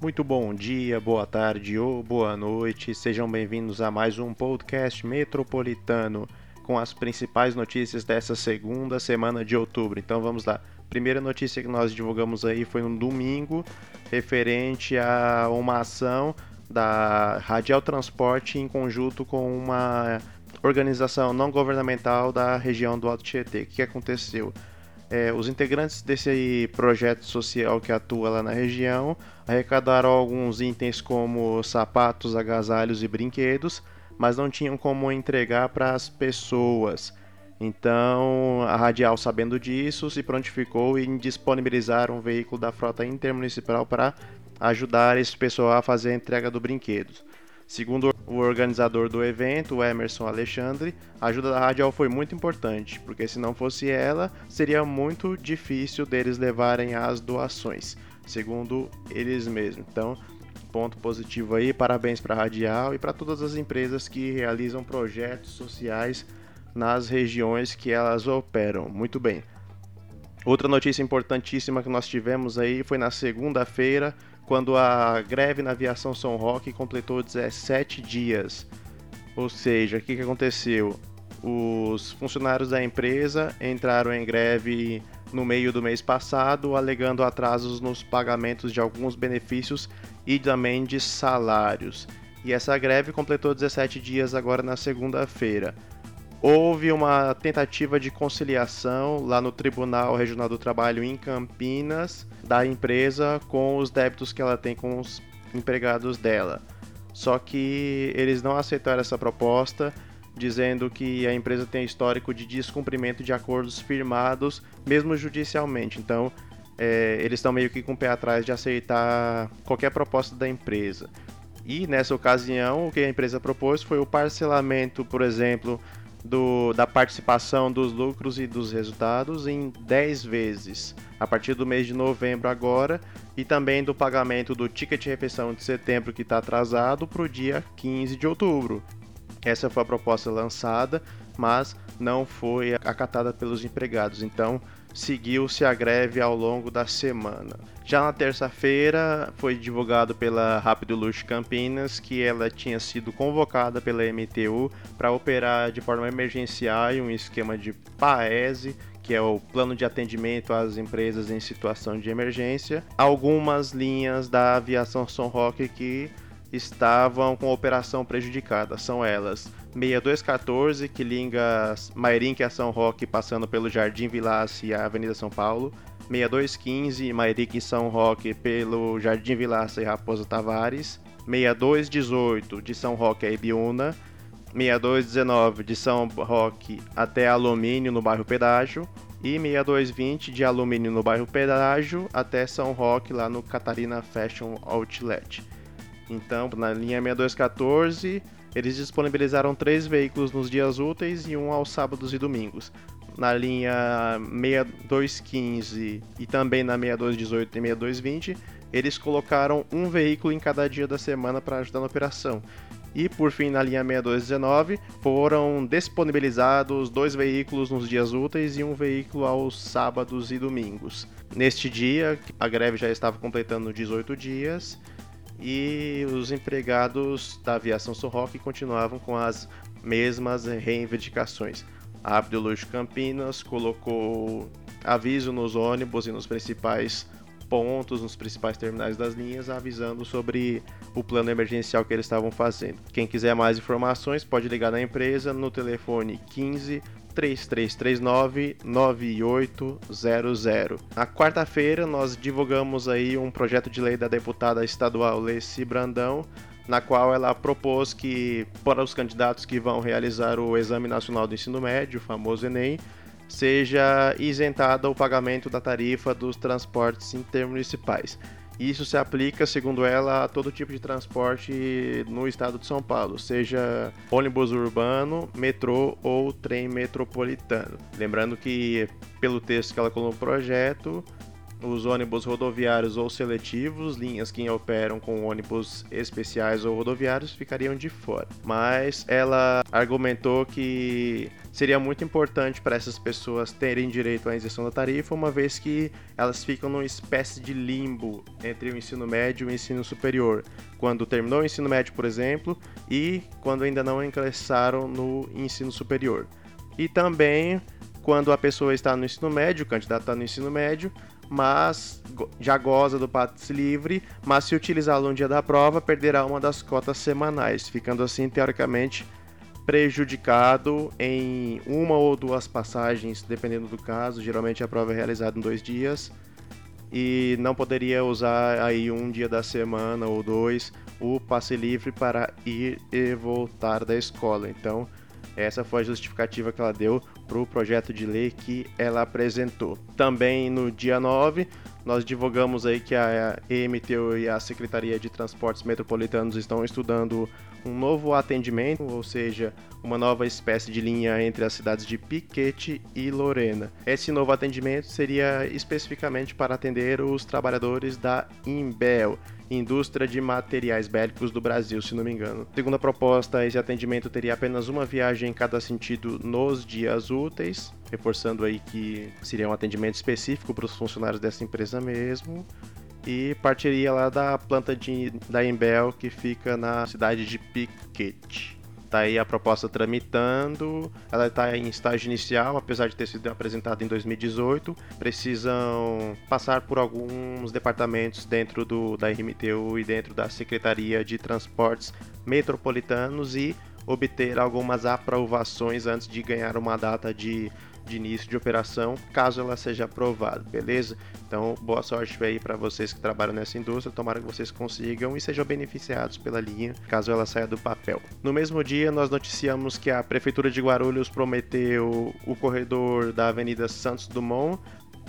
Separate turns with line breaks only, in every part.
Muito bom dia, boa tarde ou boa noite. Sejam bem-vindos a mais um podcast metropolitano com as principais notícias dessa segunda semana de outubro. Então vamos lá. Primeira notícia que nós divulgamos aí foi no domingo, referente a uma ação da Radial Transporte em conjunto com uma organização não governamental da região do Alto Tietê. O que aconteceu? É, os integrantes desse projeto social que atua lá na região arrecadaram alguns itens como sapatos, agasalhos e brinquedos, mas não tinham como entregar para as pessoas. Então, a Radial, sabendo disso, se prontificou em disponibilizar um veículo da frota intermunicipal para ajudar esse pessoal a fazer a entrega do brinquedo. Segundo o organizador do evento, Emerson Alexandre, a ajuda da Radial foi muito importante, porque se não fosse ela, seria muito difícil deles levarem as doações, segundo eles mesmos. Então, ponto positivo aí, parabéns para a Radial e para todas as empresas que realizam projetos sociais nas regiões que elas operam. Muito bem. Outra notícia importantíssima que nós tivemos aí foi na segunda-feira, quando a greve na aviação São Roque completou 17 dias. Ou seja, o que, que aconteceu? Os funcionários da empresa entraram em greve no meio do mês passado, alegando atrasos nos pagamentos de alguns benefícios e também de salários. E essa greve completou 17 dias agora na segunda-feira. Houve uma tentativa de conciliação lá no Tribunal Regional do Trabalho em Campinas da empresa com os débitos que ela tem com os empregados dela. Só que eles não aceitaram essa proposta, dizendo que a empresa tem histórico de descumprimento de acordos firmados, mesmo judicialmente. Então, é, eles estão meio que com o pé atrás de aceitar qualquer proposta da empresa. E nessa ocasião, o que a empresa propôs foi o parcelamento, por exemplo, do, da participação dos lucros e dos resultados em 10 vezes, a partir do mês de novembro agora, e também do pagamento do ticket de refeição de setembro que está atrasado para o dia 15 de outubro. Essa foi a proposta lançada, mas não foi acatada pelos empregados. Então, seguiu-se a greve ao longo da semana. Já na terça-feira foi divulgado pela Rápido Luxo Campinas que ela tinha sido convocada pela MTU para operar de forma emergencial um esquema de PAESE, que é o plano de atendimento às empresas em situação de emergência, algumas linhas da aviação São Roque que estavam com operação prejudicada. São elas 6214, que liga Mairink a São Roque, passando pelo Jardim Vilace e a Avenida São Paulo. 6215, Mairink e São Roque, pelo Jardim Vilaça e Raposa Tavares. 6218, de São Roque a Ibiúna. 6219, de São Roque até Alumínio, no bairro Pedágio. E 6220, de Alumínio, no bairro Pedágio, até São Roque, lá no Catarina Fashion Outlet. Então, na linha 6214, eles disponibilizaram três veículos nos dias úteis e um aos sábados e domingos. Na linha 6215 e também na 6218 e 6220, eles colocaram um veículo em cada dia da semana para ajudar na operação. E por fim, na linha 6219, foram disponibilizados dois veículos nos dias úteis e um veículo aos sábados e domingos. Neste dia, a greve já estava completando 18 dias e os empregados da aviação Sorroque continuavam com as mesmas reivindicações. A Abdeluz Campinas colocou aviso nos ônibus e nos principais pontos, nos principais terminais das linhas, avisando sobre o plano emergencial que eles estavam fazendo. Quem quiser mais informações pode ligar na empresa no telefone 15 3339 9800. Na quarta-feira nós divulgamos aí um projeto de lei da deputada estadual Leci Brandão, na qual ela propôs que para os candidatos que vão realizar o Exame Nacional do Ensino Médio, o famoso ENEM, seja isentada o pagamento da tarifa dos transportes intermunicipais. Isso se aplica, segundo ela, a todo tipo de transporte no estado de São Paulo, seja ônibus urbano, metrô ou trem metropolitano. Lembrando que, pelo texto que ela colocou no projeto, os ônibus rodoviários ou seletivos, linhas que operam com ônibus especiais ou rodoviários, ficariam de fora. Mas ela argumentou que seria muito importante para essas pessoas terem direito à isenção da tarifa, uma vez que elas ficam numa espécie de limbo entre o ensino médio e o ensino superior. Quando terminou o ensino médio, por exemplo, e quando ainda não ingressaram no ensino superior. E também quando a pessoa está no ensino médio, o candidato está no ensino médio, mas já goza do passe livre, mas se utilizá-lo no dia da prova, perderá uma das cotas semanais, ficando assim teoricamente prejudicado em uma ou duas passagens, dependendo do caso. Geralmente a prova é realizada em dois dias e não poderia usar aí um dia da semana ou dois o passe livre para ir e voltar da escola. Então essa foi a justificativa que ela deu para o projeto de lei que ela apresentou. Também no dia 9, nós divulgamos aí que a EMTU e a Secretaria de Transportes Metropolitanos estão estudando um novo atendimento, ou seja, uma nova espécie de linha entre as cidades de Piquete e Lorena. Esse novo atendimento seria especificamente para atender os trabalhadores da Imbel, Indústria de Materiais Bélicos do Brasil, se não me engano. Segundo a proposta, esse atendimento teria apenas uma viagem em cada sentido nos dias úteis, reforçando aí que seria um atendimento específico para os funcionários dessa empresa mesmo e partiria lá da planta de, da Embel que fica na cidade de Piquete. Tá aí a proposta tramitando, ela está em estágio inicial, apesar de ter sido apresentada em 2018. Precisam passar por alguns departamentos dentro do, da RMTU e dentro da Secretaria de Transportes Metropolitanos e obter algumas aprovações antes de ganhar uma data de de início de operação, caso ela seja aprovada, beleza? Então, boa sorte aí para vocês que trabalham nessa indústria, tomara que vocês consigam e sejam beneficiados pela linha, caso ela saia do papel. No mesmo dia, nós noticiamos que a Prefeitura de Guarulhos prometeu o corredor da Avenida Santos Dumont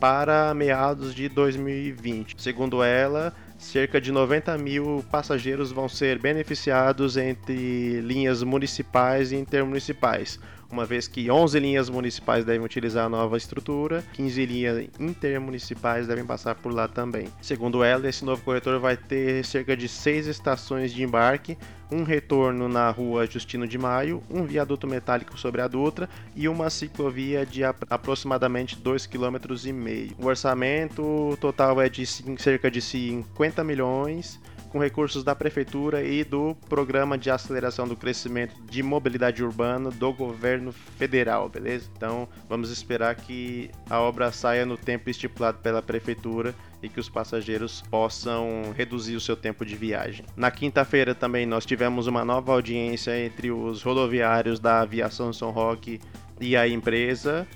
para meados de 2020. Segundo ela, cerca de 90 mil passageiros vão ser beneficiados entre linhas municipais e intermunicipais uma vez que 11 linhas municipais devem utilizar a nova estrutura, 15 linhas intermunicipais devem passar por lá também. Segundo ela, esse novo corretor vai ter cerca de 6 estações de embarque, um retorno na rua Justino de Maio, um viaduto metálico sobre a Dutra e uma ciclovia de aproximadamente 2,5 km. O orçamento total é de cerca de 50 milhões com recursos da Prefeitura e do Programa de Aceleração do Crescimento de Mobilidade Urbana do Governo Federal, beleza? Então vamos esperar que a obra saia no tempo estipulado pela Prefeitura e que os passageiros possam reduzir o seu tempo de viagem. Na quinta-feira também nós tivemos uma nova audiência entre os rodoviários da Aviação São Roque e a empresa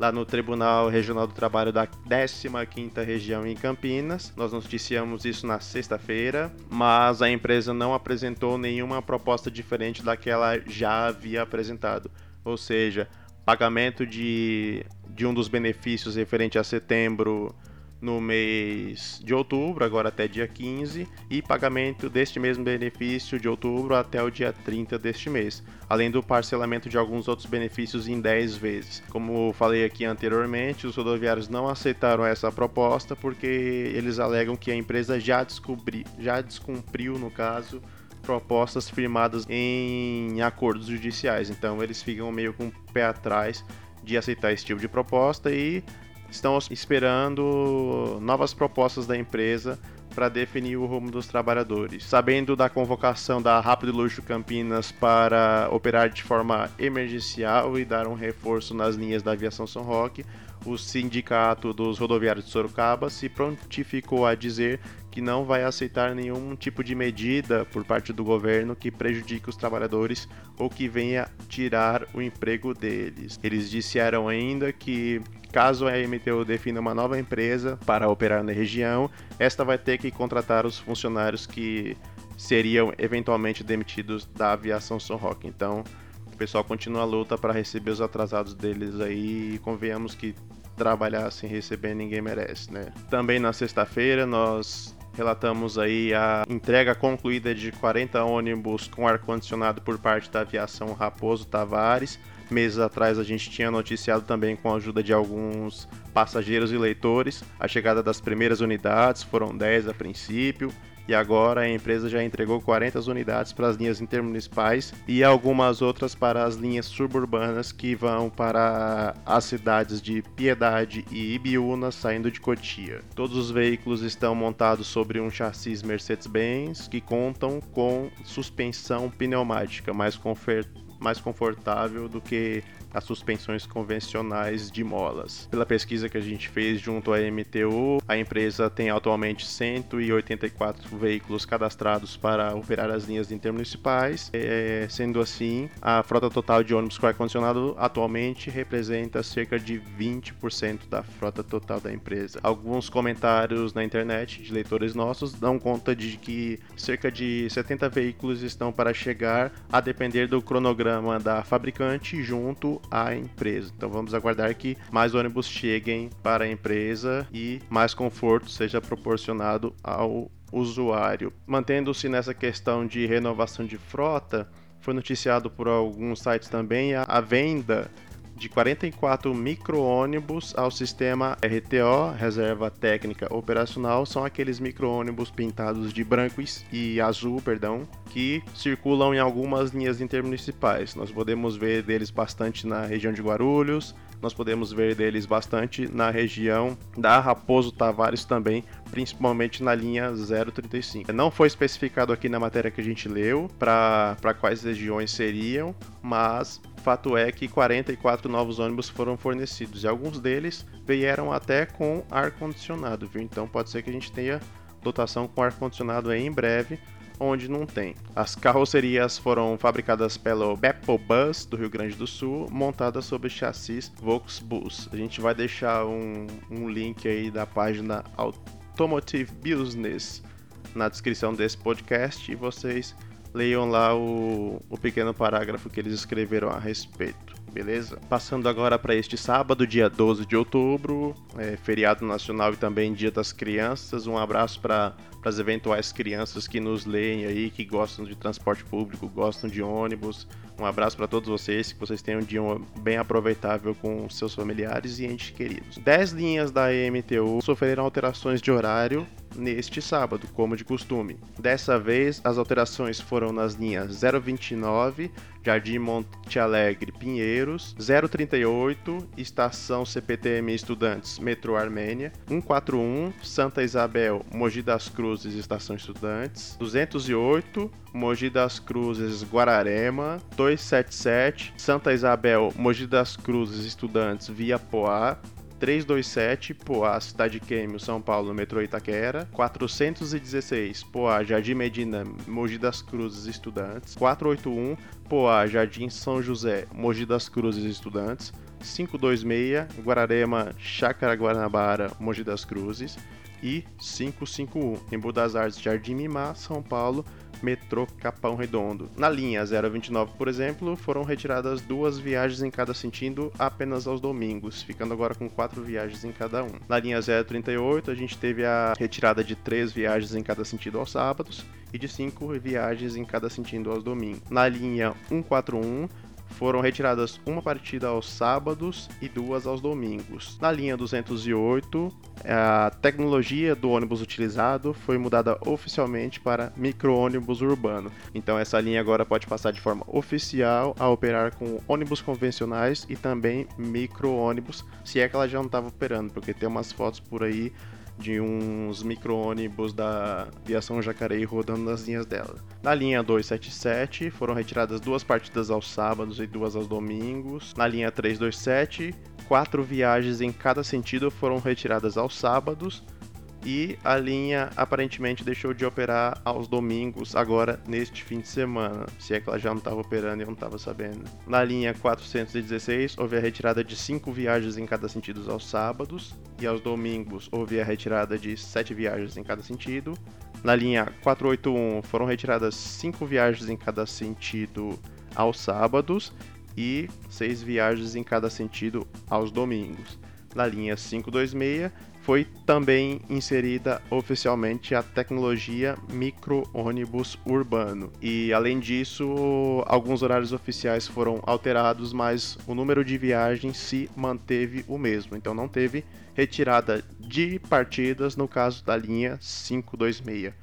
lá no Tribunal Regional do Trabalho da 15ª Região em Campinas. Nós noticiamos isso na sexta-feira, mas a empresa não apresentou nenhuma proposta diferente da que ela já havia apresentado. Ou seja, pagamento de, de um dos benefícios referente a setembro no mês de outubro, agora até dia 15, e pagamento deste mesmo benefício de outubro até o dia 30 deste mês, além do parcelamento de alguns outros benefícios em 10 vezes. Como falei aqui anteriormente, os rodoviários não aceitaram essa proposta porque eles alegam que a empresa já, descobri, já descumpriu, no caso, propostas firmadas em acordos judiciais. Então eles ficam meio com o pé atrás de aceitar esse tipo de proposta e estão esperando novas propostas da empresa para definir o rumo dos trabalhadores. Sabendo da convocação da Rápido Luxo Campinas para operar de forma emergencial e dar um reforço nas linhas da aviação São Roque, o sindicato dos rodoviários de Sorocaba se prontificou a dizer que não vai aceitar nenhum tipo de medida por parte do governo que prejudique os trabalhadores ou que venha tirar o emprego deles. Eles disseram ainda que Caso a MTU defina uma nova empresa para operar na região, esta vai ter que contratar os funcionários que seriam eventualmente demitidos da aviação São Roque. Então, pessoal continua a luta para receber os atrasados deles aí e convenhamos que trabalhar sem receber ninguém merece, né? Também na sexta-feira nós relatamos aí a entrega concluída de 40 ônibus com ar-condicionado por parte da aviação Raposo Tavares meses atrás a gente tinha noticiado também com a ajuda de alguns passageiros e leitores a chegada das primeiras unidades, foram 10 a princípio, e agora a empresa já entregou 40 unidades para as linhas intermunicipais e algumas outras para as linhas suburbanas que vão para as cidades de Piedade e Ibiúna saindo de Cotia. Todos os veículos estão montados sobre um chassi Mercedes-Benz que contam com suspensão pneumática mais, mais confortável do que as suspensões convencionais de molas. Pela pesquisa que a gente fez junto à MTU, a empresa tem atualmente 184 veículos cadastrados para operar as linhas intermunicipais. É, sendo assim, a frota total de ônibus com ar-condicionado atualmente representa cerca de 20% da frota total da empresa. Alguns comentários na internet de leitores nossos dão conta de que cerca de 70 veículos estão para chegar, a depender do cronograma da fabricante junto à empresa. Então vamos aguardar que mais ônibus cheguem para a empresa e mais conforto seja proporcionado ao usuário. Mantendo-se nessa questão de renovação de frota, foi noticiado por alguns sites também a, venda de 44 micro-ônibus ao sistema RTO, Reserva Técnica Operacional, são aqueles micro-ônibus pintados de branco e azul, perdão, que circulam em algumas linhas intermunicipais. Nós podemos ver deles bastante na região de Guarulhos, nós podemos ver deles bastante na região da Raposo Tavares também, principalmente na linha 035. Não foi especificado aqui na matéria que a gente leu para quais regiões seriam, mas Fato é que 44 novos ônibus foram fornecidos e alguns deles vieram até com ar-condicionado, viu? Então pode ser que a gente tenha dotação com ar-condicionado em breve, onde não tem. As carrocerias foram fabricadas pelo Beppo Bus do Rio Grande do Sul, montadas sobre chassis Volksbus. A gente vai deixar um, um link aí da página Automotive Business na descrição desse podcast e vocês leiam lá o, o pequeno parágrafo que eles escreveram a respeito, beleza? Passando agora para este sábado, dia 12 de outubro, é, feriado nacional e também dia das crianças. Um abraço para as eventuais crianças que nos leem aí, que gostam de transporte público, gostam de ônibus. Um abraço para todos vocês, que vocês tenham um dia bem aproveitável com seus familiares e entes queridos. Dez linhas da EMTU sofreram alterações de horário neste sábado, como de costume. Dessa vez, as alterações foram nas linhas 029, Jardim Monte Alegre Pinheiros, 038, Estação CPTM Estudantes Metrô Armênia, 141, Santa Isabel Mogi das Cruzes Estação Estudantes, 208, Mogi das Cruzes Guararema, 277, Santa Isabel Mogi das Cruzes Estudantes Via Poá, 327, Poá, Cidade Quêmio, São Paulo, metrô Itaquera. 416, Poá, Jardim Medina, Mogi das Cruzes, Estudantes. 481, Poá, Jardim São José, Mogi das Cruzes, Estudantes. 526, Guararema, Chácara Guanabara, Mogi das Cruzes. E 551, Embu das Artes, Jardim Mimá, São Paulo, metrô Capão Redondo. Na linha 029, por exemplo, foram retiradas duas viagens em cada sentido apenas aos domingos, ficando agora com quatro viagens em cada um. Na linha 038, a gente teve a retirada de três viagens em cada sentido aos sábados e de cinco viagens em cada sentido aos domingos. Na linha 141, foram retiradas uma partida aos sábados e duas aos domingos. Na linha 208, a tecnologia do ônibus utilizado foi mudada oficialmente para micro-ônibus urbano. Então essa linha agora pode passar de forma oficial a operar com ônibus convencionais e também micro-ônibus, se é que ela já não estava operando, porque tem umas fotos por aí de uns micro-ônibus da Viação Jacareí rodando nas linhas dela. Na linha 277 foram retiradas duas partidas aos sábados e duas aos domingos. Na linha 327, quatro viagens em cada sentido foram retiradas aos sábados e a linha aparentemente deixou de operar aos domingos agora neste fim de semana, se é que ela já não estava operando eu não estava sabendo. Na linha 416 houve a retirada de 5 viagens em cada sentido aos sábados e aos domingos houve a retirada de 7 viagens em cada sentido. Na linha 481 foram retiradas 5 viagens em cada sentido aos sábados e 6 viagens em cada sentido aos domingos. Na linha 526 foi também inserida oficialmente a tecnologia micro-ônibus urbano. E além disso, alguns horários oficiais foram alterados, mas o número de viagens se manteve o mesmo. Então não teve retirada de partidas no caso da linha 526.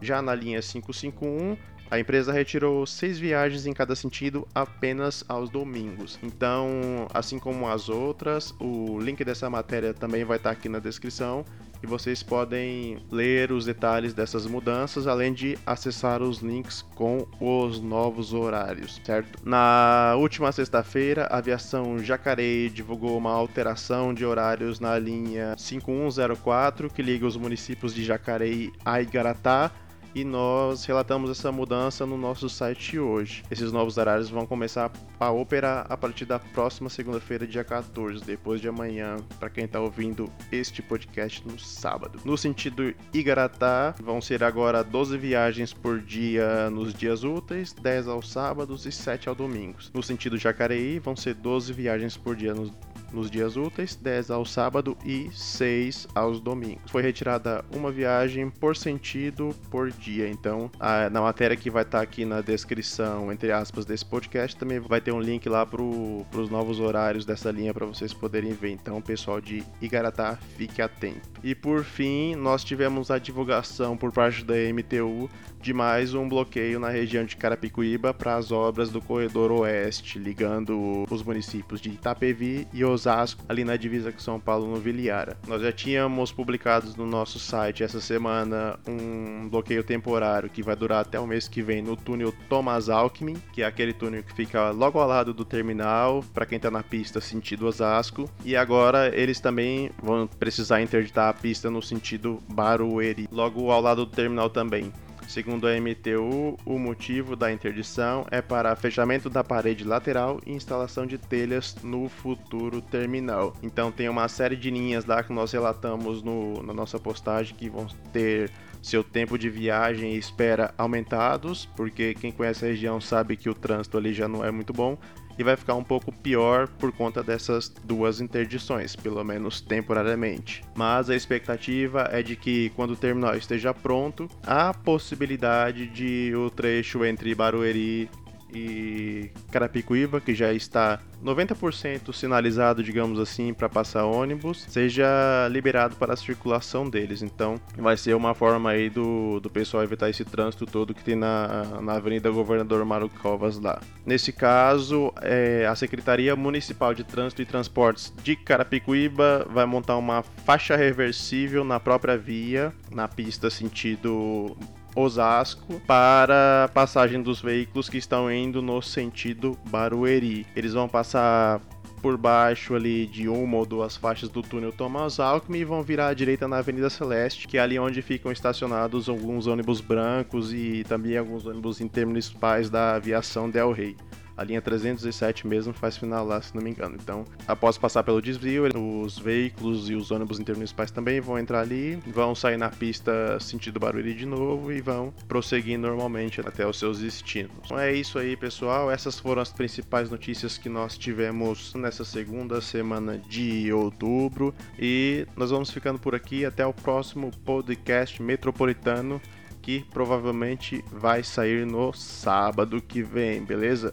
Já na linha 551, a empresa retirou seis viagens em cada sentido apenas aos domingos. Então, assim como as outras, o link dessa matéria também vai estar aqui na descrição e vocês podem ler os detalhes dessas mudanças, além de acessar os links com os novos horários, certo? Na última sexta-feira, a aviação Jacareí divulgou uma alteração de horários na linha 5104 que liga os municípios de Jacareí a Igaratá e nós relatamos essa mudança no nosso site hoje. Esses novos horários vão começar a operar a partir da próxima segunda-feira, dia 14, depois de amanhã, para quem está ouvindo este podcast no sábado. No sentido Igaratá, vão ser agora 12 viagens por dia nos dias úteis, 10 aos sábados e 7 aos domingos. No sentido Jacareí, vão ser 12 viagens por dia nos nos dias úteis, 10 ao sábado e 6 aos domingos. Foi retirada uma viagem por sentido por dia. Então, a, na matéria que vai estar tá aqui na descrição, entre aspas, desse podcast, também vai ter um link lá para os novos horários dessa linha para vocês poderem ver. Então, pessoal de Igaratá, fique atento. E por fim, nós tivemos a divulgação por parte da MTU de mais um bloqueio na região de Carapicuíba para as obras do corredor oeste, ligando os municípios de Itapevi e Osasco, ali na divisa com São Paulo, no Viliara. Nós já tínhamos publicado no nosso site essa semana um bloqueio temporário que vai durar até o mês que vem no túnel Thomas Alckmin, que é aquele túnel que fica logo ao lado do terminal, para quem está na pista sentido Osasco. E agora eles também vão precisar interditar a pista no sentido Barueri, logo ao lado do terminal também. Segundo a MTU, o motivo da interdição é para fechamento da parede lateral e instalação de telhas no futuro terminal. Então tem uma série de linhas lá que nós relatamos no, na nossa postagem que vão ter seu tempo de viagem e espera aumentados, porque quem conhece a região sabe que o trânsito ali já não é muito bom e vai ficar um pouco pior por conta dessas duas interdições, pelo menos temporariamente. Mas a expectativa é de que quando o terminal esteja pronto, há possibilidade de o trecho entre Barueri e Carapicuíba, que já está 90% sinalizado, digamos assim, para passar ônibus, seja liberado para a circulação deles. Então, vai ser uma forma aí do, do pessoal evitar esse trânsito todo que tem na, na Avenida Governador Mário Covas lá. Nesse caso, é, a Secretaria Municipal de Trânsito e Transportes de Carapicuíba vai montar uma faixa reversível na própria via, na pista sentido Osasco para passagem dos veículos que estão indo no sentido Barueri. Eles vão passar por baixo ali de uma ou duas faixas do túnel Thomas Alckmin e vão virar à direita na Avenida Celeste, que é ali onde ficam estacionados alguns ônibus brancos e também alguns ônibus intermunicipais da aviação Del Rey. A linha 307 mesmo faz final lá, se não me engano. Então, após passar pelo desvio, os veículos e os ônibus intermunicipais também vão entrar ali, vão sair na pista sentido Barueri de novo e vão prosseguir normalmente até os seus destinos. Então é isso aí, pessoal. Essas foram as principais notícias que nós tivemos nessa segunda semana de outubro. E nós vamos ficando por aqui. Até o próximo podcast metropolitano que provavelmente vai sair no sábado que vem, beleza?